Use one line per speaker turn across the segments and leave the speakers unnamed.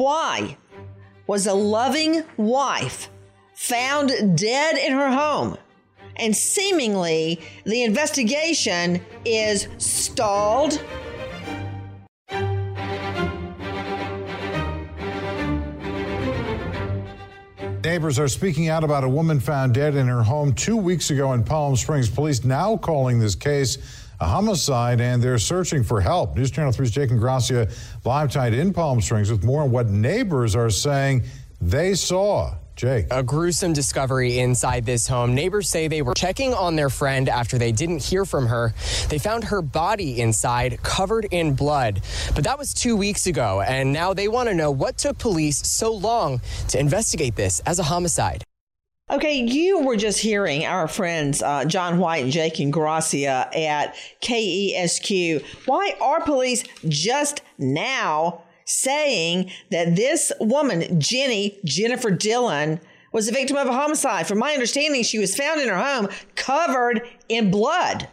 Why was a loving wife found dead in her home? And seemingly the investigation is stalled.
Neighbors are speaking out about a woman found dead in her home two weeks ago in Palm Springs. Police now calling this case a homicide and they're searching for help. News Channel 3's Jake Gracia live tied in Palm Springs with more on what neighbors are saying they saw. Jake.
A gruesome discovery inside this home. Neighbors say they were checking on their friend after they didn't hear from her. They found her body inside, covered in blood. But that was two weeks ago, and now they want to know what took police so long to investigate this as a homicide.
Okay, you were just hearing our friends uh, John White and Jake Gracia at KESQ. Why are police just now saying that this woman, Jenny Jennifer Dillon, was a victim of a homicide? From my understanding, she was found in her home covered in blood.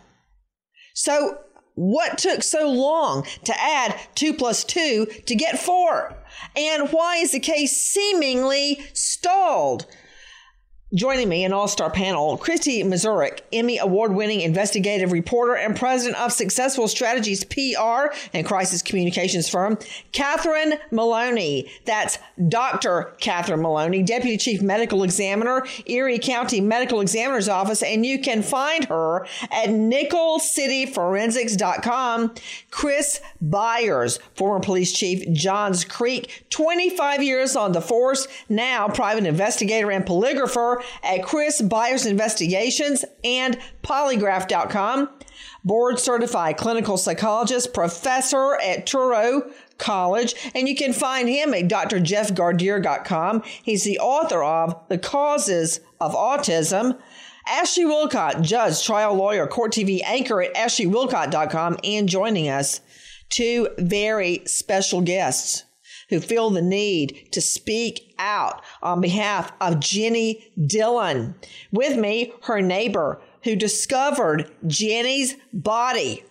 So, what took so long to add two plus two to get four? And why is the case seemingly stalled? Joining me, an all star panel, Christy Mazurik, Emmy award winning investigative reporter and president of Successful Strategies PR and crisis communications firm, Catherine Maloney. That's Dr. Catherine Maloney, Deputy Chief Medical Examiner, Erie County Medical Examiner's Office, and you can find her at nickelcityforensics.com. Chris Byers, former police chief, Johns Creek, 25 years on the force, now private investigator and polygrapher at Chris Byers Investigations and polygraph.com. Board certified clinical psychologist, professor at Touro College, and you can find him at drjeffgardere.com. He's the author of The Causes of Autism. Ashley Willcott, judge, trial lawyer, court TV anchor at ashleywillcott.com, and joining us, two very special guests who feel the need to speak out on behalf of Jenny Dillon. With me, her neighbor who discovered Jenny's body.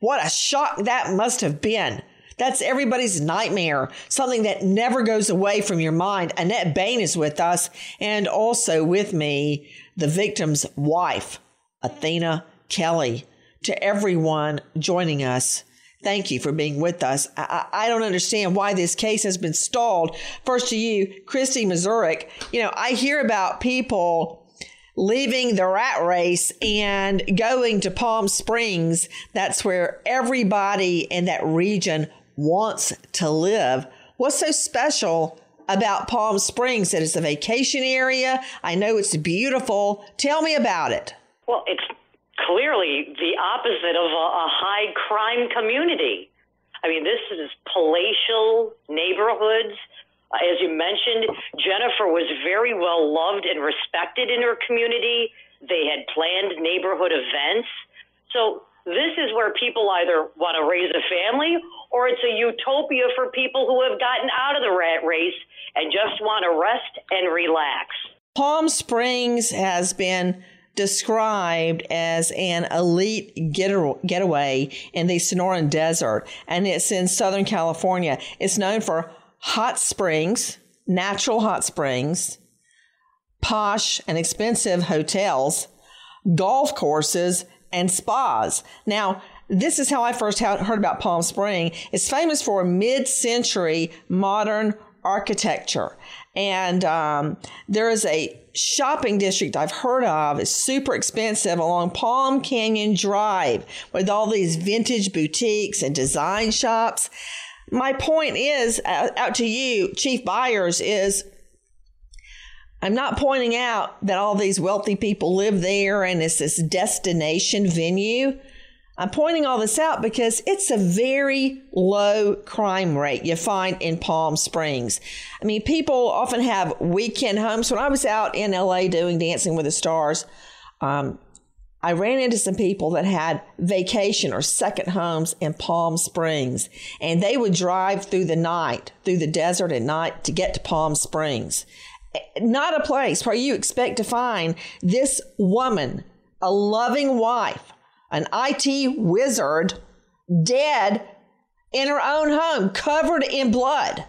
What a shock that must have been. That's everybody's nightmare, something that never goes away from your mind. Annette Bain is with us, and also with me, the victim's wife, Athena Kelly. To everyone joining us, Thank you for being with us. I, I, don't understand why this case has been stalled. First to you, Christy Mazurek. You know, I hear about people leaving the rat race and going to Palm Springs. That's where everybody in that region wants to live. What's so special about Palm Springs that it's a vacation area? I know it's beautiful. Tell me about it.
Well, it's clearly the opposite of a, a high crime community. I mean, this is palatial neighborhoods. Uh, as you mentioned, Jennifer was very well loved and respected in her community. They had planned neighborhood events. So this is where people either want to raise a family or it's a utopia for people who have gotten out of the rat race and just want to rest and relax.
Palm Springs has been described as an elite getaway in the Sonoran Desert, and it's in Southern California. It's known for hot springs, natural hot springs, posh and expensive hotels, golf courses, and spas. Now, this is how I first heard about Palm Spring. It's famous for mid century modern architecture. And um, there is a shopping district I've heard of. It's super expensive along Palm Canyon Drive with all these vintage boutiques and design shops. My point is, uh, out to you, Chief Byers, is I'm not pointing out that all these wealthy people live there and it's this destination venue. I'm pointing all this out because it's a very low crime rate you find in Palm Springs. I mean, people often have weekend homes. When I was out in LA doing Dancing with the Stars, um, I ran into some people that had vacation or second homes in Palm Springs, and they would drive through the night, through the desert at night to get to Palm Springs. Not a place where you expect to find this woman, a loving wife, an IT wizard dead in her own home, covered in blood.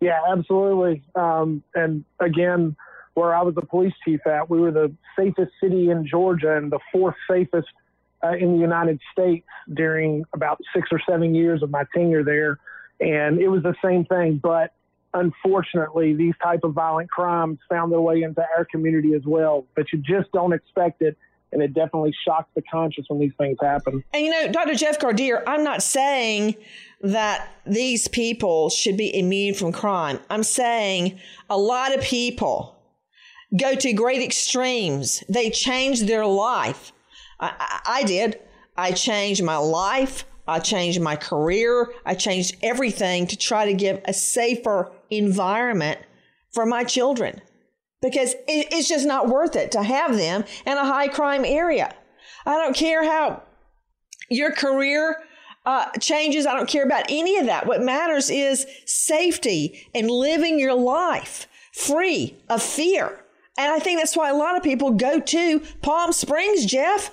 Yeah, absolutely. Um, and again, where I was the police chief at, we were the safest city in Georgia and the fourth safest uh, in the United States during about six or seven years of my tenure there. And it was the same thing, but unfortunately, these type of violent crimes found their way into our community as well. But you just don't expect it and it definitely shocks the conscience when these things happen.
And you know, Dr. Jeff Gardere, I'm not saying that these people should be immune from crime. I'm saying a lot of people go to great extremes. They change their life. I, I, I did. I changed my life. I changed my career. I changed everything to try to give a safer environment for my children because it's just not worth it to have them in a high crime area. I don't care how your career uh, changes. I don't care about any of that. What matters is safety and living your life free of fear. And I think that's why a lot of people go to Palm Springs, Jeff.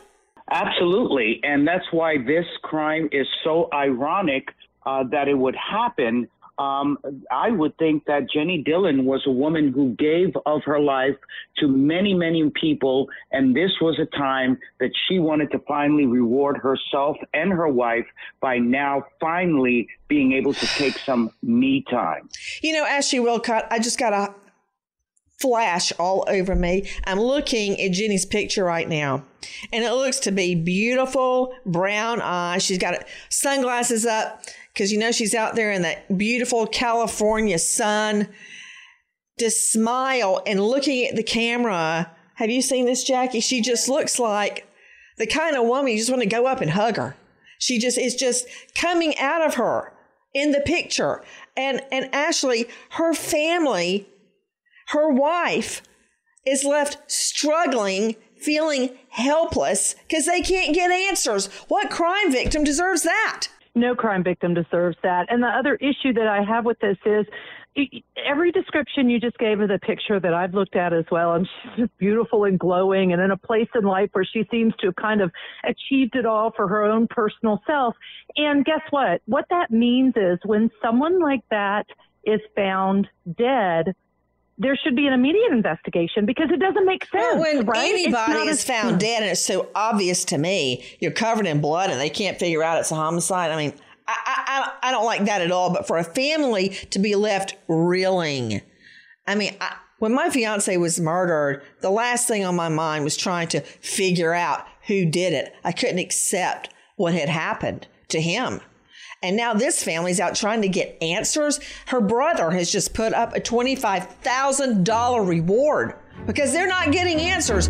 Absolutely. And that's why this crime is so ironic uh, that it would happen um, I would think that Jenny Dillon was a woman who gave of her life to many, many people. And this was a time that she wanted to finally reward herself and her wife by now finally being able to take some me time.
You know, Ashley Willcott, I just got a flash all over me. I'm looking at Jenny's picture right now, and it looks to be beautiful brown eyes. She's got sunglasses up because you know she's out there in that beautiful California sun, just smile and looking at the camera. Have you seen this, Jackie? She just looks like the kind of woman you just want to go up and hug her. She just is just coming out of her in the picture. And and Ashley, her family, her wife is left struggling, feeling helpless because they can't get answers. What crime victim deserves that?
No crime victim deserves that. And the other issue that I have with this is every description you just gave of the picture that I've looked at as well, and she's just beautiful and glowing and in a place in life where she seems to have kind of achieved it all for her own personal self. And guess what? What that means is when someone like that is found dead, there should be an immediate investigation because it doesn't make sense.
Well, when
right?
anybody is found dead and it's so obvious to me, you're covered in blood and they can't figure out it's a homicide. I mean, I, I, I don't like that at all. But for a family to be left reeling, I mean, I, when my fiance was murdered, the last thing on my mind was trying to figure out who did it. I couldn't accept what had happened to him. And now this family's out trying to get answers. Her brother has just put up a $25,000 reward because they're not getting answers.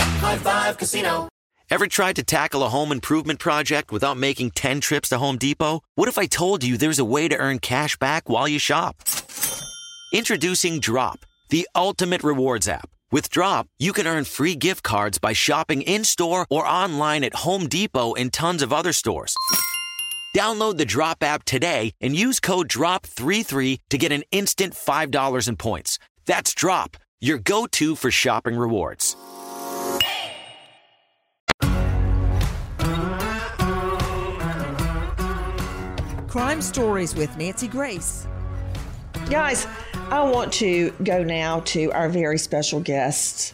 High Five Casino. Ever tried to tackle a home improvement project without making 10 trips to Home Depot? What if I told you there's a way to earn cash back while you shop? Introducing Drop, the ultimate rewards app. With Drop, you can earn free gift cards by shopping in store or online at Home Depot and tons of other stores. Download the Drop app today and use code DROP33 to get an instant $5 in points. That's Drop, your go to for shopping rewards.
Crime Stories with Nancy Grace.
Guys, I want to go now to our very special guests,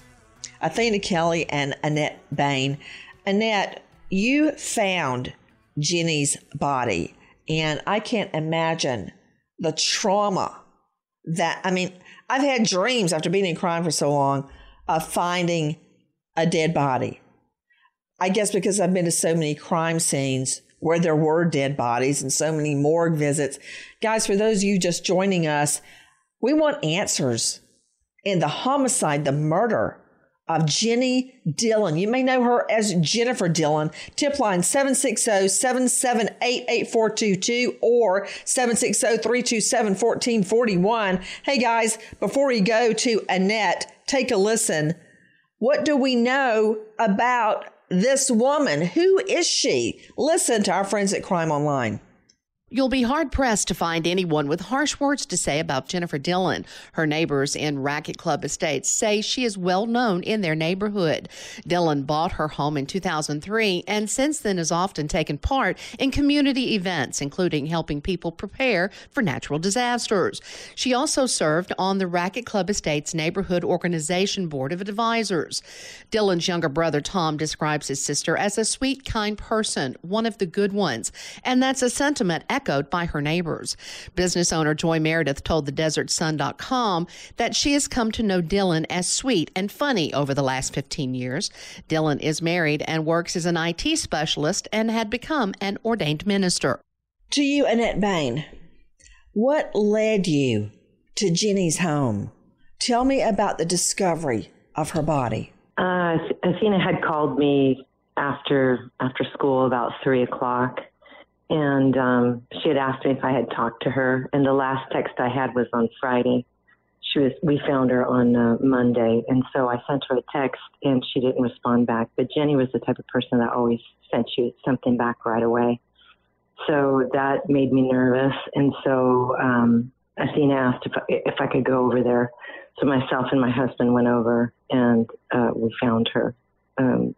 Athena Kelly and Annette Bain. Annette, you found Jenny's body, and I can't imagine the trauma that, I mean, I've had dreams after being in crime for so long of finding a dead body. I guess because I've been to so many crime scenes where there were dead bodies and so many morgue visits. Guys, for those of you just joining us, we want answers in the homicide, the murder of Jenny Dillon. You may know her as Jennifer Dillon. Tip line 760-778-8422 or 760-327-1441. Hey guys, before we go to Annette, take a listen. What do we know about this woman. Who is she? Listen to our friends at Crime Online.
You'll be hard pressed to find anyone with harsh words to say about Jennifer Dillon. Her neighbors in Racquet Club Estates say she is well known in their neighborhood. Dillon bought her home in 2003 and since then has often taken part in community events, including helping people prepare for natural disasters. She also served on the Racquet Club Estates Neighborhood Organization Board of Advisors. Dillon's younger brother, Tom, describes his sister as a sweet, kind person, one of the good ones. And that's a sentiment echoed by her neighbors. Business owner Joy Meredith told the DesertSun.com that she has come to know Dillon as sweet and funny over the last 15 years. Dillon is married and works as an IT specialist and had become an ordained minister.
To you, Annette Bain, what led you to Jenny's home? Tell me about the discovery of her body.
Uh, Athena had called me after after school about three o'clock and um, she had asked me if I had talked to her. And the last text I had was on Friday. She was we found her on uh, Monday, and so I sent her a text, and she didn't respond back. But Jenny was the type of person that always sent you something back right away. So that made me nervous, and so um, Athena asked if I, if I could go over there. So myself and my husband went over, and uh, we found her um,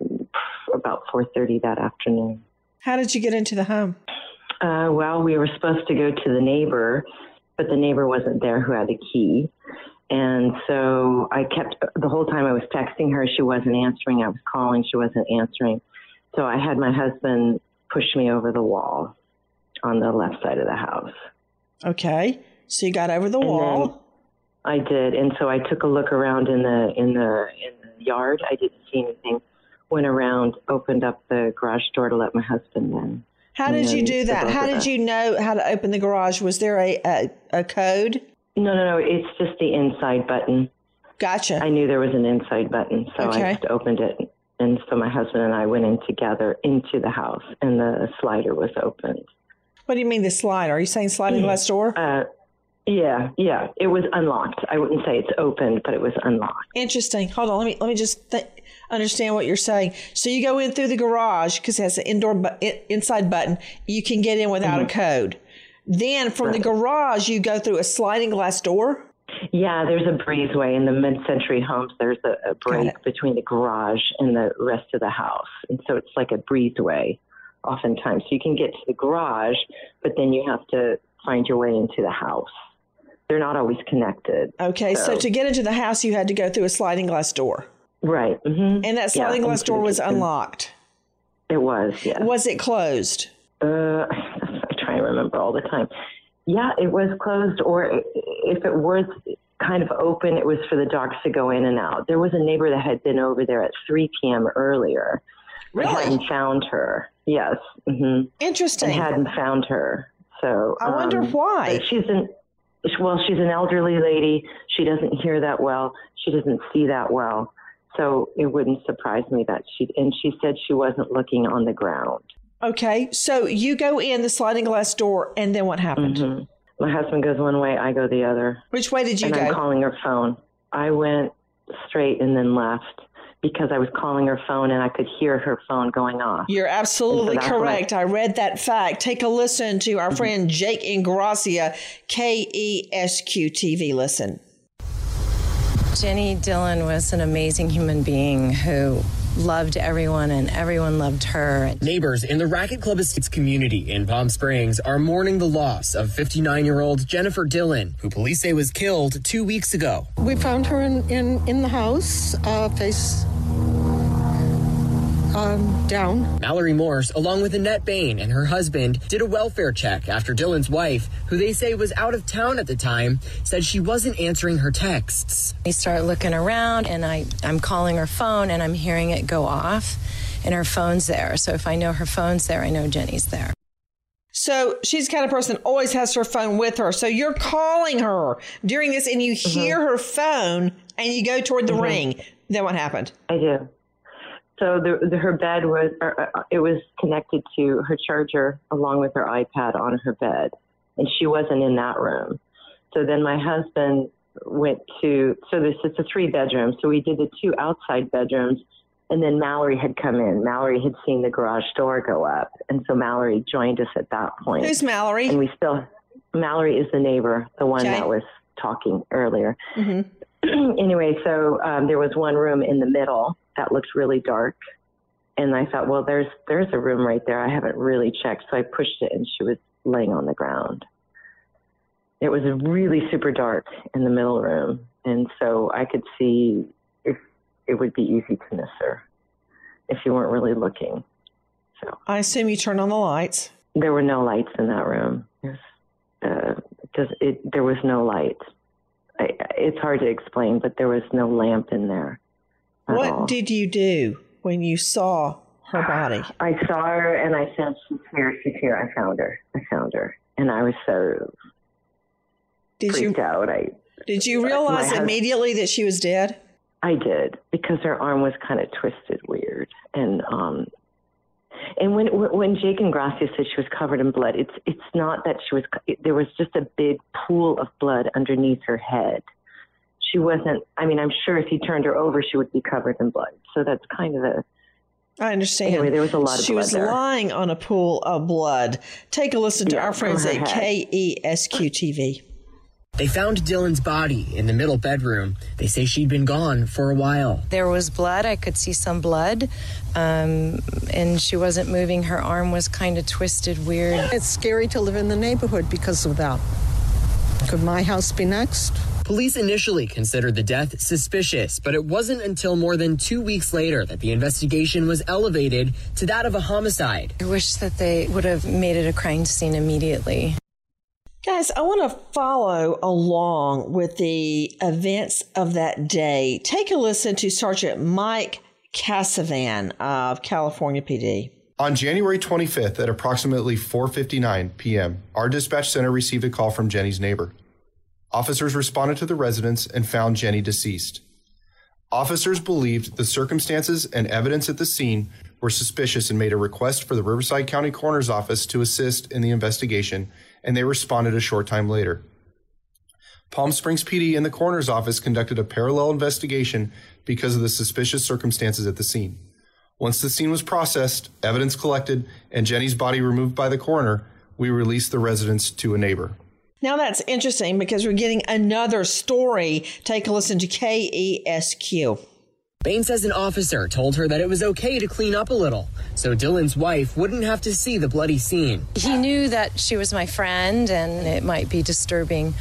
about 4:30 that afternoon.
How did you get into the home?
Uh, well, we were supposed to go to the neighbor, but the neighbor wasn't there who had the key. And so I kept, the whole time I was texting her, she wasn't answering. I was calling, she wasn't answering. So I had my husband push me over the wall on the left side of the house.
Okay. So you got over the
And
wall.
I did. And so I took a look around in the, in the, in the yard. I didn't see anything. Went around, opened up the garage door to let my husband in.
How did you do that? How did you know how to open the garage? Was there a, a, a code?
No, no, no. It's just the inside button.
Gotcha.
I knew there was an inside button, so
Okay.
I just opened it. And so my husband and I went in together into the house, and the slider was opened.
What do you mean the slide? Are you saying sliding glass door?
Uh, yeah, yeah. It was unlocked. I wouldn't say it's opened, but it was unlocked.
Interesting. Hold on. Let me let me just th- understand what you're saying. So you go in through the garage because it has an indoor bu- inside button. You can get in without
Mhm.
a code. Then from the garage, you go through a sliding glass door.
Yeah, there's a breezeway in the mid-century homes. There's a, a break between the garage and the rest of the house, and so it's like a breezeway. Oftentimes, so you can get to the garage, but then you have to find your way into the house. They're not always connected.
Okay, so, to get into the house, you had to go through a sliding glass door.
Right. Mm-hmm.
And that sliding glass door was unlocked.
It was, yeah.
Was it closed?
Uh, I try and remember all the time. Yeah, it was closed, or if it was kind of open, it was for the dogs to go in and out. There was a neighbor that had been over there at 3 p.m. earlier.
Really?
And hadn't found her. Yes. hmm
Interesting.
And hadn't found her. So
I wonder
um,
why.
She's an well, she's an elderly lady. She doesn't hear that well. She doesn't see that well. So it wouldn't surprise me that she and she said she wasn't looking on the ground.
Okay, so you go in the sliding glass door, and then what happened?
Mhm. My husband goes one way, I go the other.
Which way did you
and
go?
I'm calling her phone. I went straight and then left because I was calling her phone and I could hear her phone going off.
You're absolutely
so when I-
correct. I read that fact. Take a listen to our friend Jake Ingrassia, KESQ TV. Listen.
Jenny Dillon was an amazing human being who loved everyone and everyone loved her.
Neighbors in the Racquet Club Estates community in Palm Springs are mourning the loss of 59 year old Jennifer Dillon, who police say was killed two weeks ago.
We found her in, in, in the house, uh, face um, down.
Mallory Morse, along with Annette Bain and her husband, did a welfare check after Dillon's wife, who they say was out of town at the time, said she wasn't answering her texts.
We start looking around and I, I'm calling her phone and I'm hearing it go off and her phone's there. So if I know her phone's there, I know Jenny's there.
So she's the kind of person that always has her phone with her. So you're calling her during this, and you hear her phone, and you go toward the
Mhm.
ring. Then what happened?
I do. So the, the, her bed was, or, uh, it was connected to her charger along with her iPad on her bed, and she wasn't in that room. So then my husband went to, so this it's a three bedroom. So we did the two outside bedrooms, and then Mallory had come in. Mallory had seen the garage door go up, and so Mallory joined us at that point.
Who's Mallory?
And we still, Mallory is the neighbor, the one
Okay.
that was talking earlier
Mm-hmm.
anyway, so um, there was one room in the middle that looked really dark, and I thought, well, there's there's a room right there. I haven't really checked, so I pushed it, and she was laying on the ground. It was really super dark in the middle room, and so I could see if it would be easy to miss her if you weren't really looking.
So I assume you turned on the lights.
There were no lights in that room. There's, uh, just, it, there was no light. I, it's hard to explain, but there was no lamp in there. At
What
all.
did you do when you saw her body?
I saw her and I said, "She's here. She's here." I found her. I found her, and I was so
Did you
freaked out. I
did you realize
husband-
immediately that she was dead?
I did because her arm was kind of twisted weird, and um, and when when Jake Ingrassia said she was covered in blood, it's it's not that she was. There was just a big pool of blood underneath her head. She wasn't. I mean, I'm sure if he turned her over, she would be covered in blood. So that's kind of a.
I understand.
Anyway, there was a lot of
She
blood
was
there.
lying on a pool of blood. Take a listen to
Yeah,
our friends at
head.
KESQ TV.
They found Dillon's body in the middle bedroom. They say she'd been gone for a while.
There was blood. I could see some blood. Um, and she wasn't moving. Her arm was kind of twisted weird.
It's scary to live in the neighborhood because of that. Could my house be next?
Police initially considered the death suspicious, but it wasn't until more than two weeks later that the investigation was elevated to that of a homicide.
I wish that they would have made it a crime scene immediately.
Guys, I want to follow along with the events of that day. Take a listen to Sergeant Mike Cassavan of California PD.
On January 25th at approximately 4:59 p.m., our dispatch center received a call from Jenny's neighbor. Officers responded to the residence and found Jenny deceased. Officers believed the circumstances and evidence at the scene were suspicious and made a request for the Riverside County Coroner's Office to assist in the investigation, and they responded a short time later. Palm Springs PD and the coroner's office conducted a parallel investigation because of the suspicious circumstances at the scene. Once the scene was processed, evidence collected, and Jenny's body removed by the coroner, we released the residence to a neighbor.
Now that's interesting because we're getting another story. Take a listen to KESQ.
Bain says an officer told her that it was okay to clean up a little, so Dillon's wife wouldn't have to see the bloody scene.
He knew that she was my friend and it might be disturbing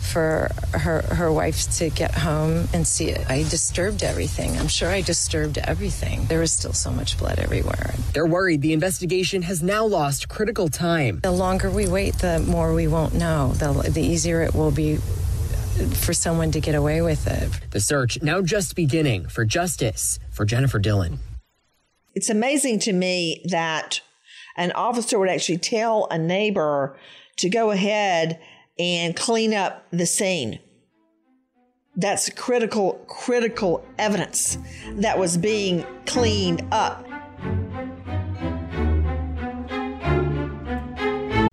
for her her wife to get home and see it. I disturbed everything. I'm sure I disturbed everything. There was still so much blood everywhere.
They're worried the investigation has now lost critical time.
The longer we wait, the more we won't know. The, the easier it will be for someone to get away with it.
The search now just beginning for justice for Jennifer Dillon.
It's amazing to me that an officer would actually tell a neighbor to go ahead and clean up the scene. That's critical, critical evidence that was being cleaned up.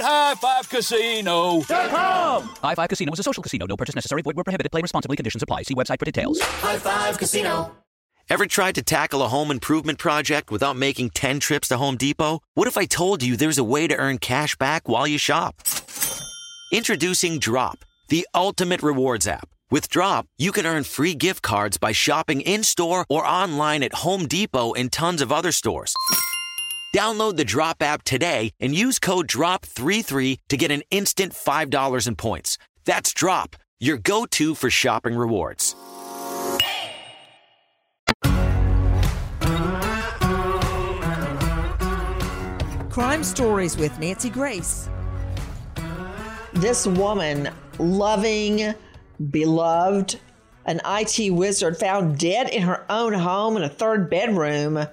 Win at highfivecasino.com.
High Five Casino is a social casino. No purchase necessary. Void where prohibited. Play responsibly. Conditions apply. See website for details.
High Five Casino. Ever tried to tackle a home improvement project without making 10 trips to Home Depot? What if I told you there's a way to earn cash back while you shop? Introducing Drop, the ultimate rewards app. With Drop, you can earn free gift cards by shopping in store or online at Home Depot and tons of other stores. Download the Drop app today and use code DROP33 to get an instant $5 in points. That's Drop, your go to for shopping rewards.
Crime Stories with Nancy Grace.
This woman, loving, beloved, an IT wizard, found dead in her own home in a third bedroom.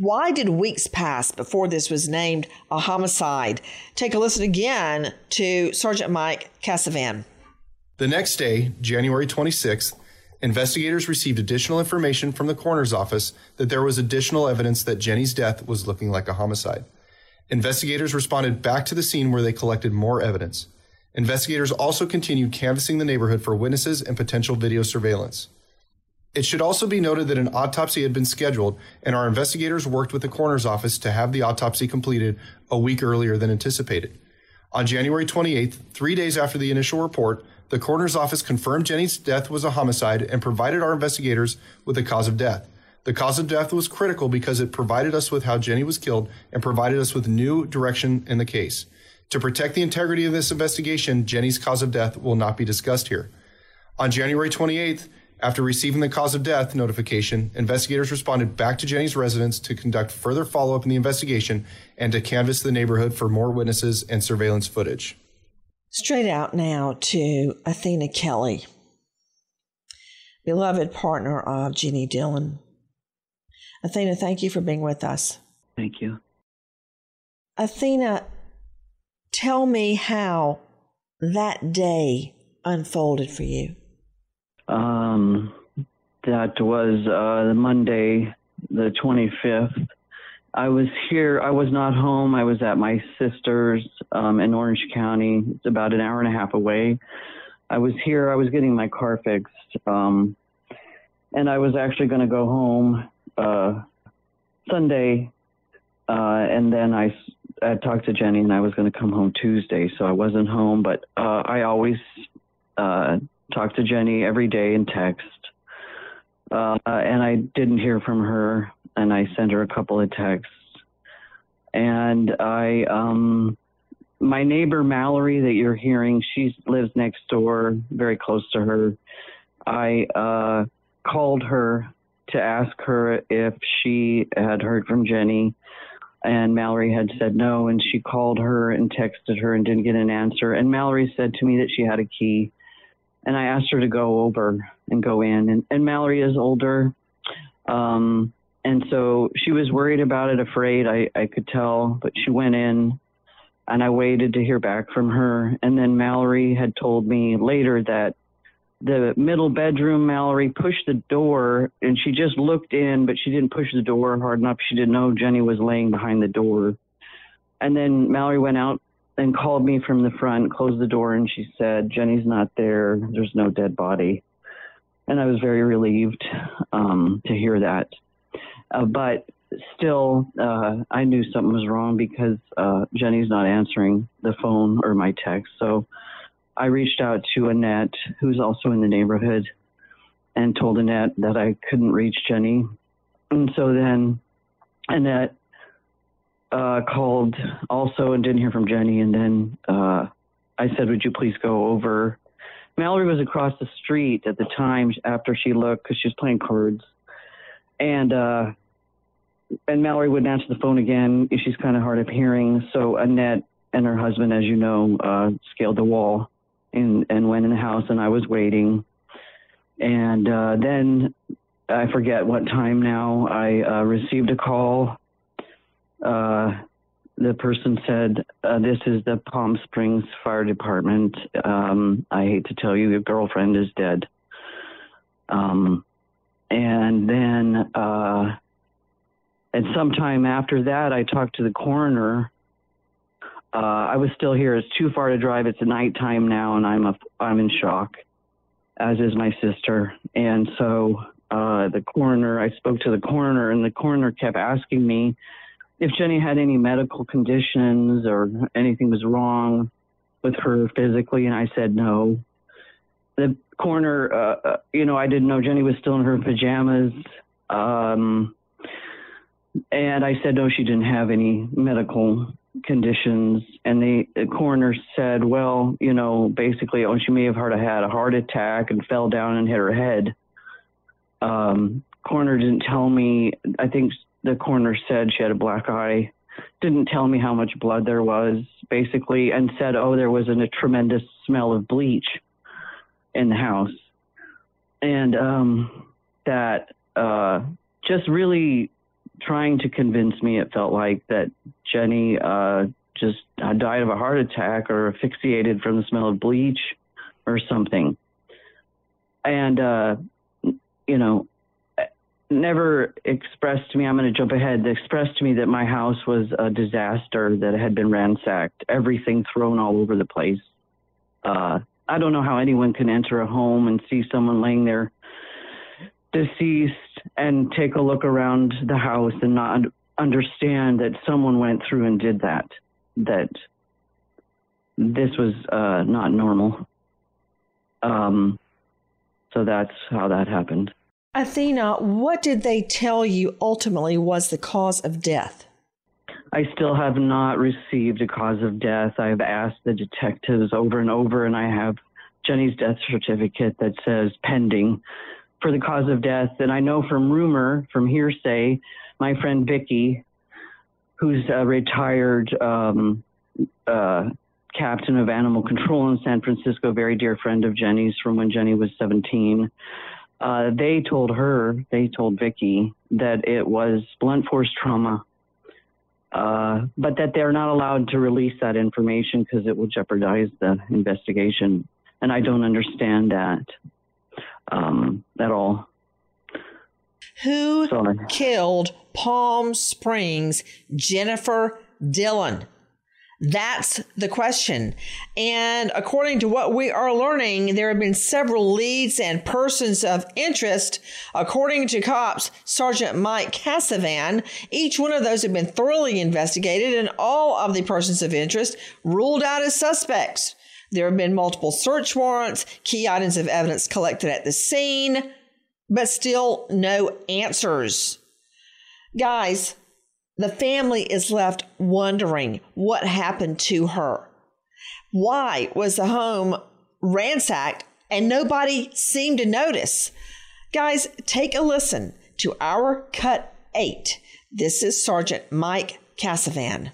Why did weeks pass before this was named a homicide? Take a listen again to Sergeant Mike Cassavan.
The next day, January 26th, investigators received additional information from the coroner's office that there was additional evidence that Jenny's death was looking like a homicide. Investigators responded back to the scene where they collected more evidence. Investigators also continued canvassing the neighborhood for witnesses and potential video surveillance. It should also be noted that an autopsy had been scheduled, and our investigators worked with the coroner's office to have the autopsy completed a week earlier than anticipated. On January 28th, three days after the initial report, the coroner's office confirmed Jenny's death was a homicide and provided our investigators with the cause of death. The cause of death was critical because it provided us with how Jenny was killed and provided us with new direction in the case. To protect the integrity of this investigation, Jenny's cause of death will not be discussed here. On January 28th, after receiving the cause of death notification, investigators responded back to Jenny's residence to conduct further follow up in the investigation and to canvass the neighborhood for more witnesses and surveillance footage.
Straight out now to Athena Kelly, beloved partner of Jenny Dillon. Athena, thank you for being with us.
Thank you.
Athena, tell me how that day unfolded for you.
Um, that was uh, Monday, the 25th. I was here. I was not home. I was at my sister's um, in Orange County. It's about an hour and a half away. I was here. I was getting my car fixed, um, and I was actually going to go home uh, Sunday, uh, and then I, I talked to Jenny, and I was going to come home Tuesday. So I wasn't home, but uh, I always uh, talk to Jenny every day in text. Uh, and I didn't hear from her, and I sent her a couple of texts. And I, um, my neighbor Mallory that you're hearing, she lives next door, very close to her. I uh, called her to ask her if she had heard from Jenny, and Mallory had said no. And she called her and texted her and didn't get an answer. And Mallory said to me that she had a key and I asked her to go over and go in. And, and Mallory is older. Um, and so she was worried about it, afraid, I, I could tell, but she went in and I waited to hear back from her. And then Mallory had told me later that the middle bedroom, Mallory pushed the door and she just looked in, but she didn't push the door hard enough. She didn't know Jenny was laying behind the door. And then Mallory went out and called me from the front, closed the door, and she said, Jenny's not there. There's no dead body. And I was very relieved um, to hear that. Uh, but still, uh, I knew something was wrong because uh, Jenny's not answering the phone or my text. So I reached out to Annette, who's also in the neighborhood, and told Annette that I couldn't reach Jenny. And so then Annette uh, called also and didn't hear from Jenny. And then uh, I said, Would you please go over? Mallory was across the street at the time after she looked because she was playing cards. And uh, and Mallory wouldn't answer the phone again. She's kind of hard of hearing. So Annette and her husband, as you know, uh, scaled the wall and, and went in the house, and I was waiting. And uh, then I forget what time now, I uh, received a call. Uh, the person said, uh, This is the Palm Springs Fire Department. Um, I hate to tell you, your girlfriend is dead. Um, and then, uh, and sometime after that, I talked to the coroner. Uh, I was still here. It's too far to drive. It's nighttime now, and I'm a, I'm in shock, as is my sister. And so uh, the coroner, I spoke to the coroner, and the coroner kept asking me if Jenny had any medical conditions or anything was wrong with her physically, and I said no. The coroner, uh, uh you know, I didn't know Jenny was still in her pajamas. Um, and I said, no, she didn't have any medical conditions. And the, the coroner said, well, you know, basically, oh, she may have had a heart attack and fell down and hit her head. Um, coroner didn't tell me, I think the coroner said she had a black eye, didn't tell me how much blood there was, basically, and said, oh, there was a tremendous smell of bleach in the house. And um, that uh, just really trying to convince me, it felt like, that Jenny uh, just died of a heart attack or asphyxiated from the smell of bleach or something. And, uh, you know, never expressed to me, I'm going to jump ahead, they expressed to me that my house was a disaster, that had been ransacked, everything thrown all over the place. Uh, I don't know how anyone can enter a home and see someone laying there deceased and take a look around the house and not understand that someone went through and did that, that this was uh, not normal. Um, so that's how that happened.
Athena, what did they tell you ultimately was the cause of death?
I still have not received a cause of death. I've asked the detectives over and over, and I have Jenny's death certificate that says pending for the cause of death. And I know from rumor, from hearsay, my friend Vicky, who's a retired um, uh, captain of animal control in San Francisco, very dear friend of Jenny's from when Jenny was 17. Uh, they told her, they told Vicky that it was blunt force trauma, uh, but that they're not allowed to release that information because it will jeopardize the investigation. And I don't understand that um, at all.
Who Sorry. killed Palm Springs Jennifer Dillon? That's the question. And according to what we are learning, there have been several leads and persons of interest. According to cops, Sergeant Mike Cassavan, each one of those have been thoroughly investigated and all of the persons of interest ruled out as suspects. There have been multiple search warrants, key items of evidence collected at the scene, but still no answers. Guys, the family is left wondering what happened to her. Why was the home ransacked and nobody seemed to notice? Guys, take a listen to our cut eight. This is Sergeant Mike Cassavan.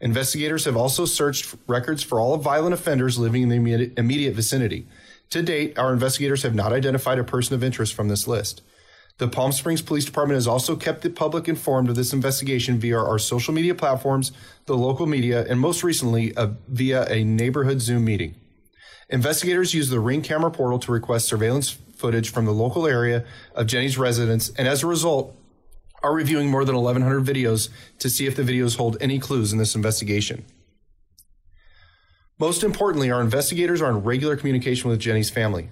Investigators have also searched records for all violent offenders living in the immediate vicinity. To date, our investigators have not identified a person of interest from this list. The Palm Springs Police Department has also kept the public informed of this investigation via our social media platforms, the local media, and most recently uh, via a neighborhood Zoom meeting. Investigators use the Ring camera portal to request surveillance footage from the local area of Jenny's residence, and as a result, are reviewing more than 1,100 videos to see if the videos hold any clues in this investigation. Most importantly, our investigators are in regular communication with Jenny's family.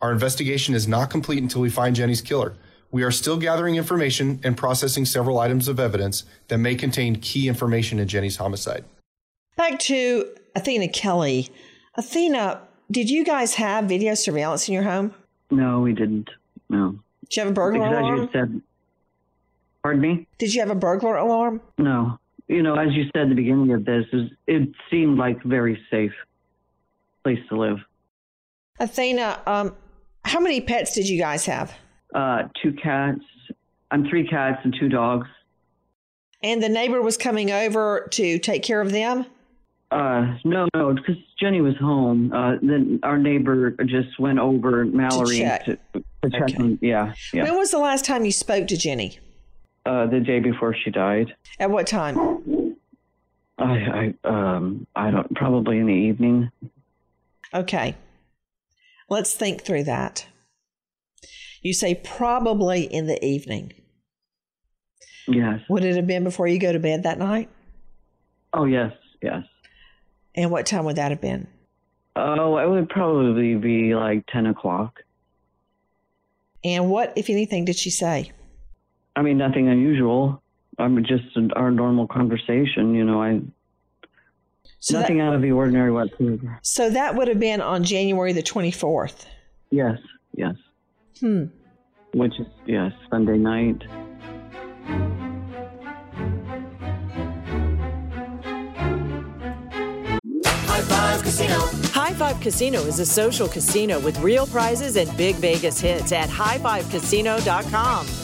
Our investigation is not complete until we find Jenny's killer. We are still gathering information and processing several items of evidence that may contain key information in Jenny's homicide.
Back to Athena Kelly. Athena, did you guys have video surveillance in your home?
No, we didn't. No.
Did you have a burglar
Because as you said, pardon me?
Did you have a burglar alarm?
No. You know, as you said at the beginning of this, it seemed like a very safe place to live.
Athena, um, how many pets did you guys have?
Uh, two cats. I'm three cats and two dogs.
And the neighbor was coming over to take care of them?
Uh, no, no, because Jenny was home. Uh, then our neighbor just went over Mallory
check.
to, to check on. Yeah, yeah.
When was the last time you spoke to Jenny?
Uh, the day before she died.
At what time?
I, I, um, I don't. Probably in the evening.
Okay. Let's think through that. You say probably in the evening.
Yes.
Would it have been before you go to bed that night?
Oh yes, yes.
And what time would that have been?
Oh, it would probably be like ten o'clock.
And what, if anything, did she say?
I mean, nothing unusual. I mean, just our normal conversation. You know, I
So
nothing
that-
out of the ordinary whatsoever.
So that would have been on January the 24th.
Yes, yes.
Hmm.
Which is yes, Sunday night.
High Five Casino. High Five Casino is a social casino with real prizes and big Vegas hits at highfivecasino.com.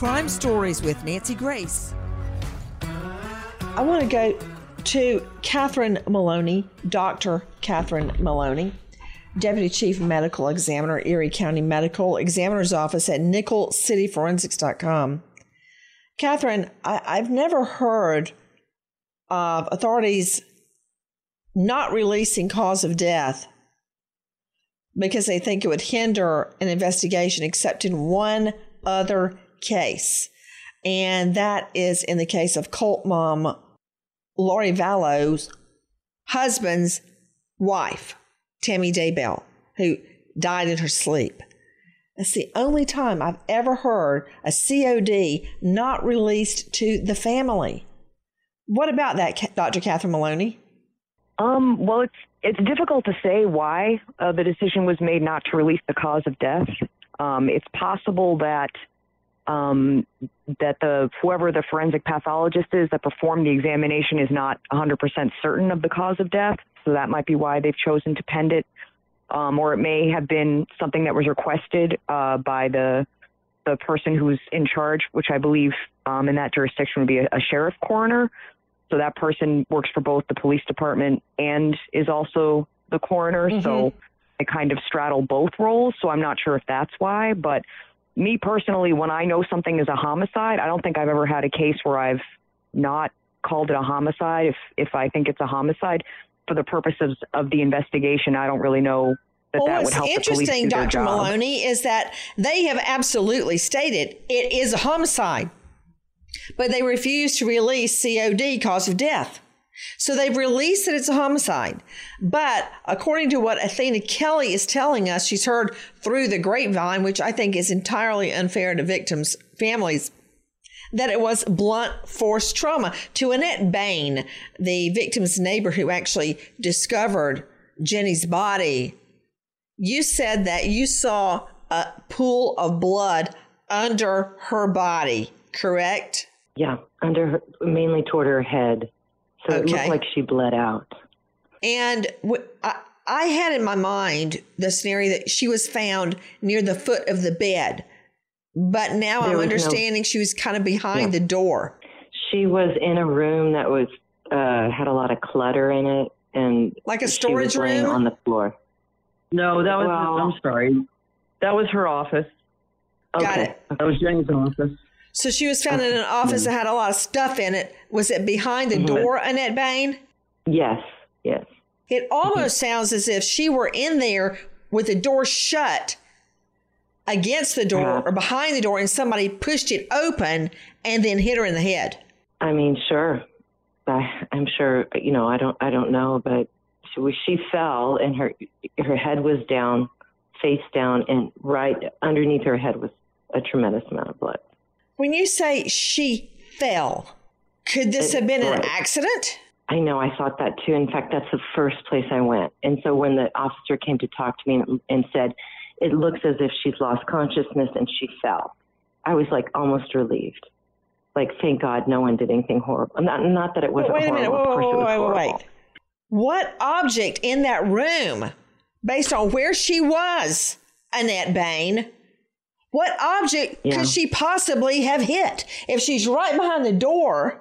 Crime Stories with Nancy Grace.
I want to go to Catherine Maloney, Dr. Catherine Maloney, Deputy Chief Medical Examiner, Erie County Medical Examiner's Office at nickelcityforensics.com. Catherine, I, I've never heard of authorities not releasing cause of death because they think it would hinder an investigation, except in one other case. And that is in the case of cult mom Lori Vallow's husband's wife, Tammy Daybell, who died in her sleep. That's the only time I've ever heard a COD not released to the family. What about that, Dr. Catherine Maloney?
Um, well, it's it's difficult to say why uh, the decision was made not to release the cause of death. Um, it's possible that um, that the whoever the forensic pathologist is that performed the examination is not 100% certain of the cause of death, so that might be why they've chosen to pend it. Um, or it may have been something that was requested uh, by the the person who's in charge, which I believe um, in that jurisdiction would be a, a sheriff coroner. So that person works for both the police department and is also the coroner. So they kind of straddle both roles. So I'm not sure if that's why. But me personally, when I know something is a homicide, I don't think I've ever had a case where I've not called it a homicide. If if I think it's a homicide, for the purposes of the investigation, I don't really know that
well,
that would
what's
help the police
interesting, Dr. Maloney, is that they have absolutely stated it is a homicide, but they refuse to release COD, cause of death. So they've released that it's a homicide. But according to what Athena Kelly is telling us, she's heard through the grapevine, which I think is entirely unfair to victims' families, that it was blunt force trauma. To Annette Bain, the victim's neighbor who actually discovered Jenny's body, you said that you saw a pool of blood under her body. correct?
Yeah, under her, mainly toward her head. So it looked like she bled out.
And w- I, I had in my mind the scenario that she was found near the foot of the bed, but now
There
I'm
was no-
understanding she was kind of behind the door.
She was in a room that was uh, had a lot of clutter in it, and
like a
she
storage
was
room?
on the floor.
No, that was.
Well-
I'm sorry. That was her office.
Got it.
That was Jenny's office.
So she was found in an office that had a lot of stuff in it. Was it behind the
Mhm.
door, Annette Bain?
Yes, yes.
It almost sounds as if she were in there with the door shut against the door
Uh-huh.
or behind the door, and somebody pushed it open and then hit her in the head.
I mean, sure. I, I'm sure. You know, I don't. I don't know, but she, she fell, and her her head was down, face down, and right underneath her head was a tremendous amount of blood.
When you say she fell, could this
It-
have been an accident?
I know. I thought that too. In fact, that's the first place I went. And so when the officer came to talk to me and, and said, "It looks as if she's lost consciousness and she fell," I was like almost relieved. Like, thank God, no one did anything horrible. Not, not that it wasn't
wait a minute.
horrible.
Whoa, whoa,
it was
wait, wait,
horrible.
wait. What object in that room, based on where she was, Annette Bain, what object
Yeah.
could she possibly have hit? If she's right behind the door,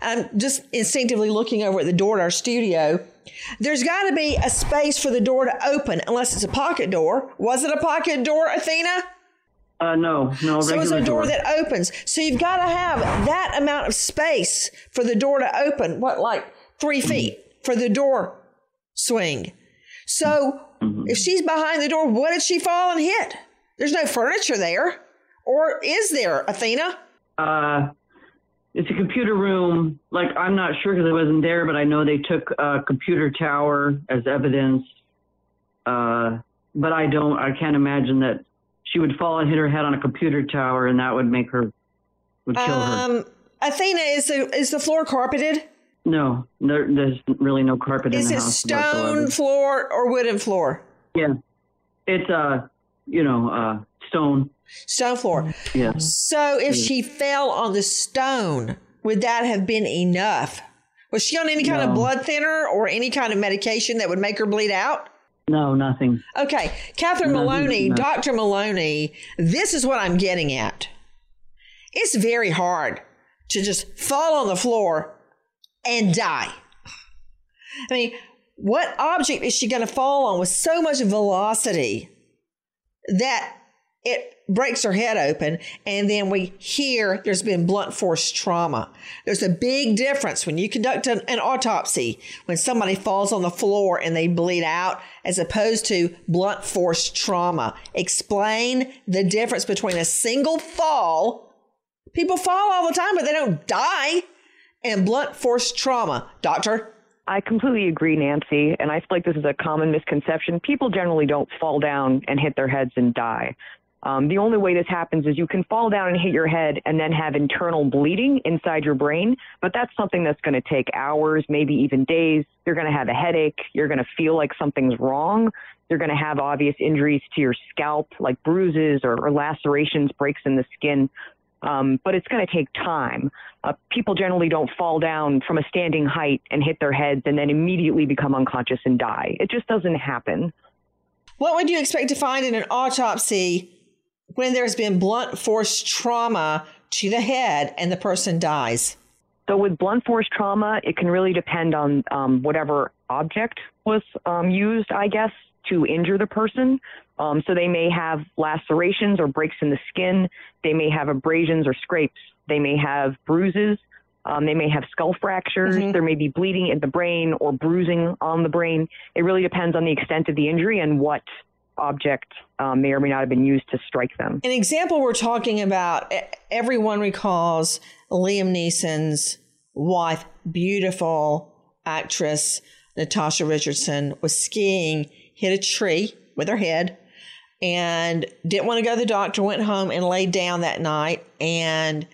I'm just instinctively looking over at the door to our studio. There's got to be a space for the door to open, unless it's a pocket door. Was it a pocket door, Athena?
Uh, no, no.
So it's
regular
a door,
door
that opens. So you've got to have that amount of space for the door to open. What, like three feet for the door swing? So if she's behind the door, what did she fall and hit? There's no furniture there. Or is there, Athena?
Uh, it's a computer room. Like I'm not sure because I wasn't there, but I know they took a computer tower as evidence. Uh, but I don't. I can't imagine that she would fall and hit her head on a computer tower, and that would make her would kill her.
Um, Athena, is the is the floor carpeted?
No, there, there's really no carpet in the house.
Is it stone
whatsoever.
floor or wooden floor?
Yeah, it's uh, you know, uh, stone.
Stone floor.
Yeah.
So if
Yeah.
she fell on the stone, would that have been enough? Was she on any kind of blood thinner or any kind of medication that would make her bleed out?
No, nothing.
Okay, Catherine
Nothing,
Maloney,
no.
Dr. Maloney, this is what I'm getting at. It's very hard to just fall on the floor and die. I mean, what object is she going to fall on with so much velocity that it breaks her head open and then we hear there's been blunt force trauma. There's a big difference when you conduct an, an autopsy when somebody falls on the floor and they bleed out as opposed to blunt force trauma. Explain the difference between a single fall people fall all the time but they don't die and blunt force trauma. Doctor
I completely agree, Nancy, and I feel like this is a common misconception. People generally don't fall down and hit their heads and die. Um, the only way this happens is you can fall down and hit your head and then have internal bleeding inside your brain, but that's something that's going to take hours, maybe even days. You're going to have a headache. You're going to feel like something's wrong. You're going to have obvious injuries to your scalp, like bruises or, or lacerations, breaks in the skin. Um, but it's going to take time. Uh, people generally don't fall down from a standing height and hit their heads and then immediately become unconscious and die. It just doesn't happen.
What would you expect to find in an autopsy when there's been blunt force trauma to the head and the person dies?
So with blunt force trauma, it can really depend on um, whatever object was um, used, I guess, to injure the person. Um, so they may have lacerations or breaks in the skin. They may have abrasions or scrapes. They may have bruises. Um, they may have skull fractures. There may be bleeding in the brain or bruising on the brain. It really depends on the extent of the injury and what object um, may or may not have been used to strike them.
An example we're talking about, everyone recalls Liam Neeson's wife, beautiful actress Natasha Richardson, was skiing, hit a tree with her head, and didn't want to go to the doctor, went home and laid down that night, and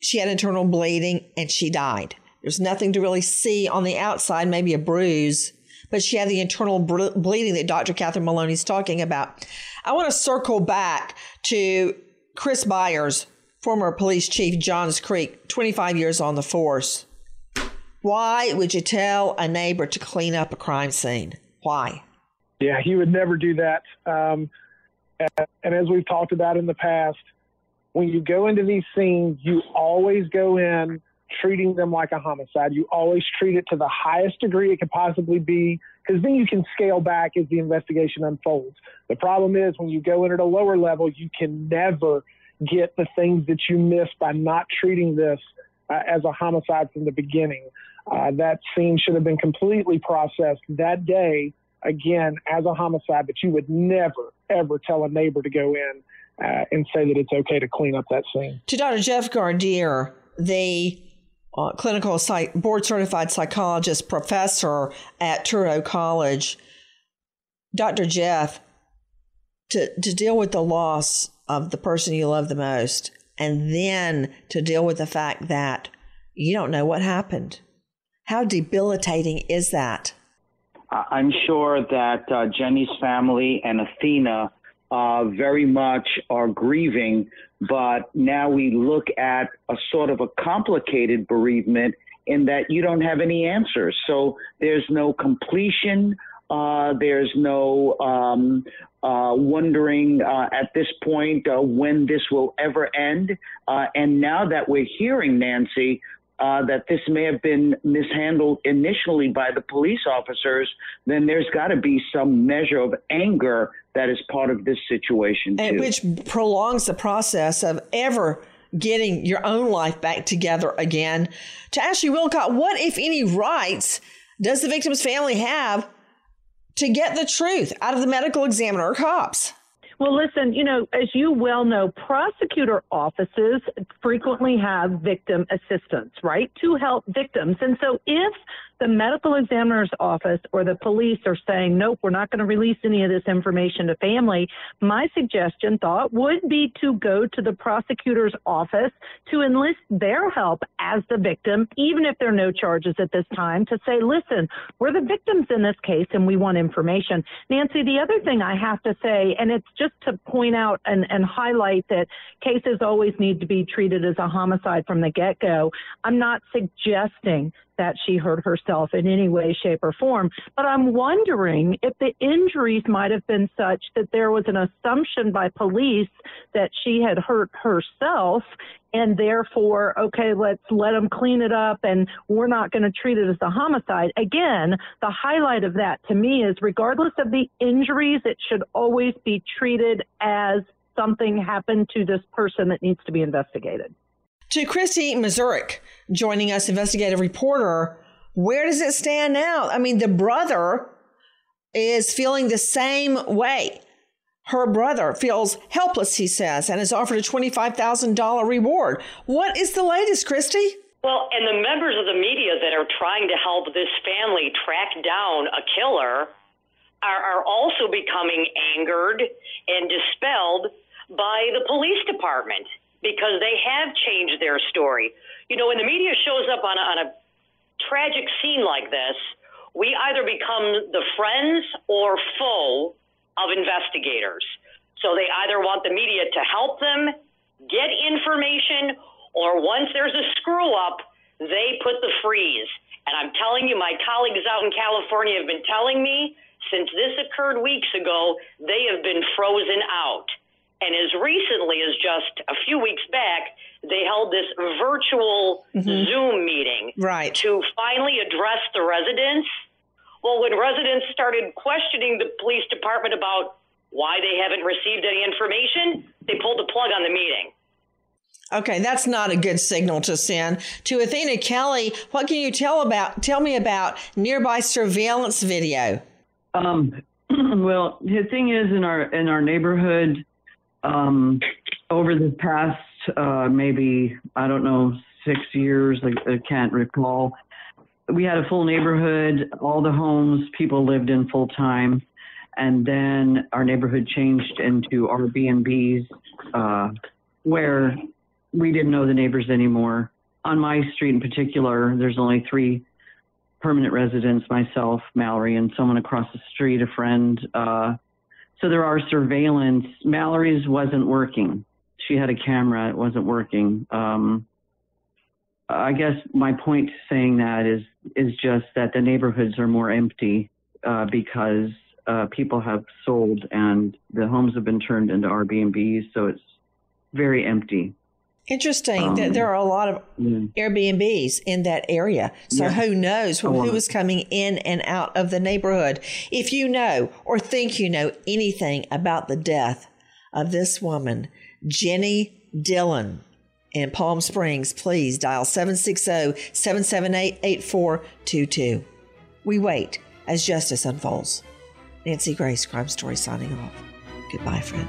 she had internal bleeding and she died. There's nothing to really see on the outside, maybe a bruise, but she had the internal ble- bleeding that Dr. Catherine Maloney is talking about. I want to circle back to Chris Byers, former police chief Johns Creek, 25 years on the force. Why would you tell a neighbor to clean up a crime scene? Why?
Yeah, he would never do that. Um, and, as we've talked about in the past, when you go into these scenes, you always go in treating them like a homicide. You always treat it to the highest degree it could possibly be, because then you can scale back as the investigation unfolds. The problem is when you go in at a lower level, you can never get the things that you miss by not treating this uh, as a homicide from the beginning. Uh, that scene should have been completely processed that day, again, as a homicide, but you would never, ever tell a neighbor to go in uh, and say that it's okay to clean up that scene.
To Dr. Jeff Gardere, the uh, clinical psych- board certified psychologist professor at Touro College, Dr. Jeff, to, to deal with the loss of the person you love the most, and then to deal with the fact that you don't know what happened. How debilitating is that?
I'm sure that uh, Jenny's family and Athena uh, very much are grieving, but now we look at a sort of a complicated bereavement in that you don't have any answers. So there's no completion. Uh, there's no um, uh, wondering uh, at this point uh, when this will ever end. Uh, and now that we're hearing, Nancy, uh, that this may have been mishandled initially by the police officers, then there's got to be some measure of anger that is part of this situation,
which prolongs the process of ever getting your own life back together again. To Ashley Willcott, what, if any, rights does the victim's family have to get the truth out of the medical examiner or cops?
Well, listen, you know, as you well know, prosecutor offices frequently have victim assistants, right, to help victims. And so if the medical examiner's office or the police are saying, nope, we're not going to release any of this information to family, my suggestion thought would be to go to the prosecutor's office to enlist their help as the victim, even if there are no charges at this time, to say, listen, we're the victims in this case and we want information. Nancy, the other thing I have to say, and it's just to point out and, and highlight that cases always need to be treated as a homicide from the get go. I'm not suggesting that she hurt herself in any way, shape, or form. But I'm wondering if the injuries might have been such that there was an assumption by police that she had hurt herself and therefore, okay, let's let them clean it up and we're not going to treat it as a homicide. Again, the highlight of that to me is regardless of the injuries, it should always be treated as something happened to this person that needs to be investigated.
To Christy Mazurek, joining us, investigative reporter, where does it stand now? I mean, the brother is feeling the same way. Her brother feels helpless, he says, and is offered a $25,000 reward. What is the latest, Christy?
Well, and the members of the media that are trying to help this family track down a killer are, are also becoming angered and dispelled by the police department because they have changed their story. You know, when the media shows up on a, on a tragic scene like this, we either become the friends or foe of investigators. So they either want the media to help them get information, or once there's a screw up, they put the freeze. And I'm telling you, my colleagues out in California have been telling me since this occurred weeks ago, they have been frozen out. And as recently as just a few weeks back, they held this virtual mm-hmm. Zoom meeting
right.
to finally address the residents. Well, when residents started questioning the police department about why they haven't received any information, they pulled the plug on the meeting.
Okay, that's not a good signal to send. To Athena Kelly, what can you tell about tell me about nearby surveillance video?
Um, well, the thing is in our in our neighborhood, um, over the past uh, maybe I don't know six years, I, I can't recall. We had a full neighborhood, all the homes people lived in full time, and then our neighborhood changed into Airbnbs, uh, where we didn't know the neighbors anymore. On my street in particular, there's only three permanent residents: myself, Mallory, and someone across the street, a friend. Uh, so there are surveillance. Mallory's wasn't working. she had a camera. It wasn't working. Um, I guess my point saying that is is just that the neighborhoods are more empty uh, because uh, people have sold and the homes have been turned into Airbnbs, so it's very empty.
Interesting
Um,
that there are a lot of
yeah.
Airbnbs in that area. So
Yeah.
who knows
A
who
lot.
is coming in and out of the neighborhood? If you know or think you know anything about the death of this woman, Jenny Dillon in Palm Springs, please dial oh, 760-778-8422. We wait as justice unfolds. Nancy Grace, Crime Story signing off. Goodbye, friend.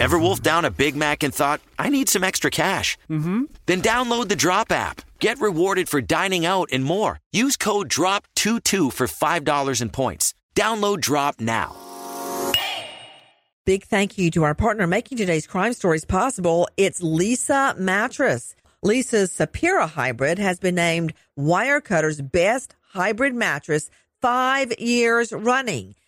Ever wolfed down a Big Mac and thought, I need some extra cash? Mm-hmm. Then download the Drop app. Get rewarded for dining out and more. Use code DROP22 for $5 in points. Download Drop now.
Big thank you to our partner making today's crime stories possible. It's Leesa Mattress. Leesa's Sapira Hybrid has been named Wirecutter's best hybrid mattress five years running.